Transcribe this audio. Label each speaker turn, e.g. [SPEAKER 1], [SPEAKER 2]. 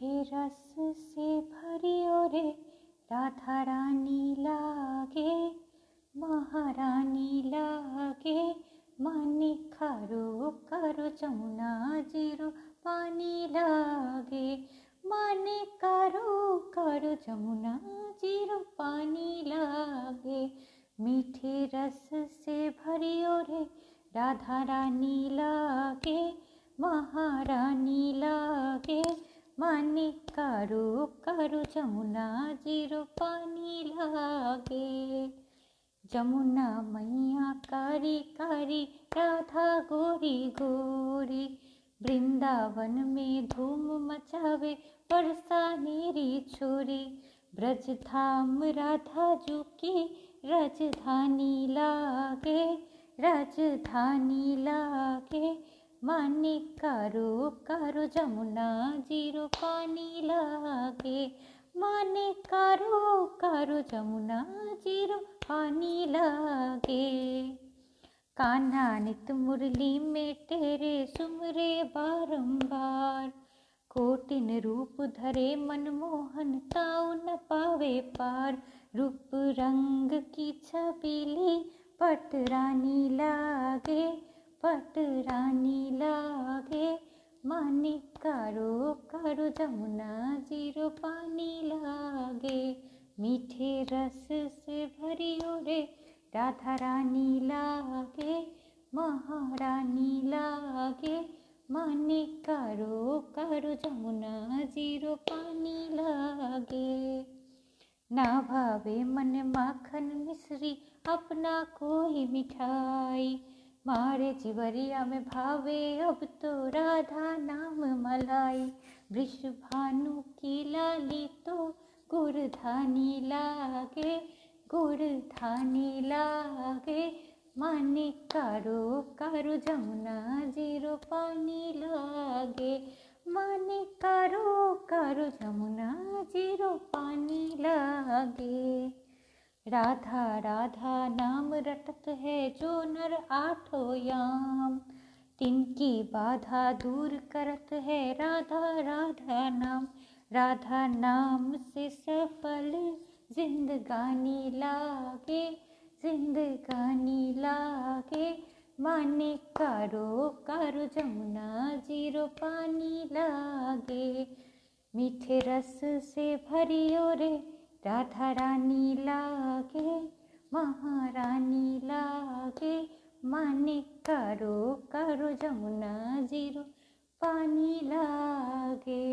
[SPEAKER 1] मीठे रस से भरियो रे राधा रानी लागे महारानी लागे माने खारो करो जमुना ज़ीरो पानी लागे माने कारो कारो जमुना ज़ीरो पानी लागे मीठे रस से भरियो रे राधा रानी लागे महारानी लागे माने कारो कारो जमुना ज़ीरो पानी लागे। जमुना मैया कारी कारी, राधा गोरी गोरी। वृंदावन में धूम मचावे वर्षा मेरी छोरी। ब्रज धाम राधा जू की राजधानी लागे राजधानी लागे। माने कारो कारो जमुना ज़ीरो पानी लागे। माने कारो कारो जमुना ज़ीरो पानी लागे। कान्हा नित मुरली में तेरे सुमरे बारंबार। कोटिन रूप धरे मनमोहन ताऊ न पावे पार। रूप रंग की छबीली पट रानी लागे। रानी लागे, मानी कारो कारो, जमुना ज़ीरो पानी लागे। मीठे रस से भरियो रे, राधा रानी लागे, महारानी लागे। माने करो करो, जमुना ज़ीरो पानी लागे। ना भावे मन माखन मिश्री, अपना कोई मिठाई। मारे जिवरिया में भावे, अब तो राधा नाम मलाई। वृष भानु की लाली तो गुरधानी लागे गुड़ धानी लागे। माने कारो कारो जमुना ज़ीरो पानी लागे। माने कारो कारो जमुना ज़ीरो पानी लागे राधा राधा, नाम रटत है जो नर आठो याम। तिनकी बाधा दूर करत है राधा राधा नाम। राधा नाम से सफल जिंदगानी लागे जिंदगानी लागे। माने कारो कारो जमुना ज़ीरो पानी लागे। मीठे रस से भरियो रे राधा रानी लागे महारानी लागे माने कारो कारो जमुना ज़ीरो पानी लागे।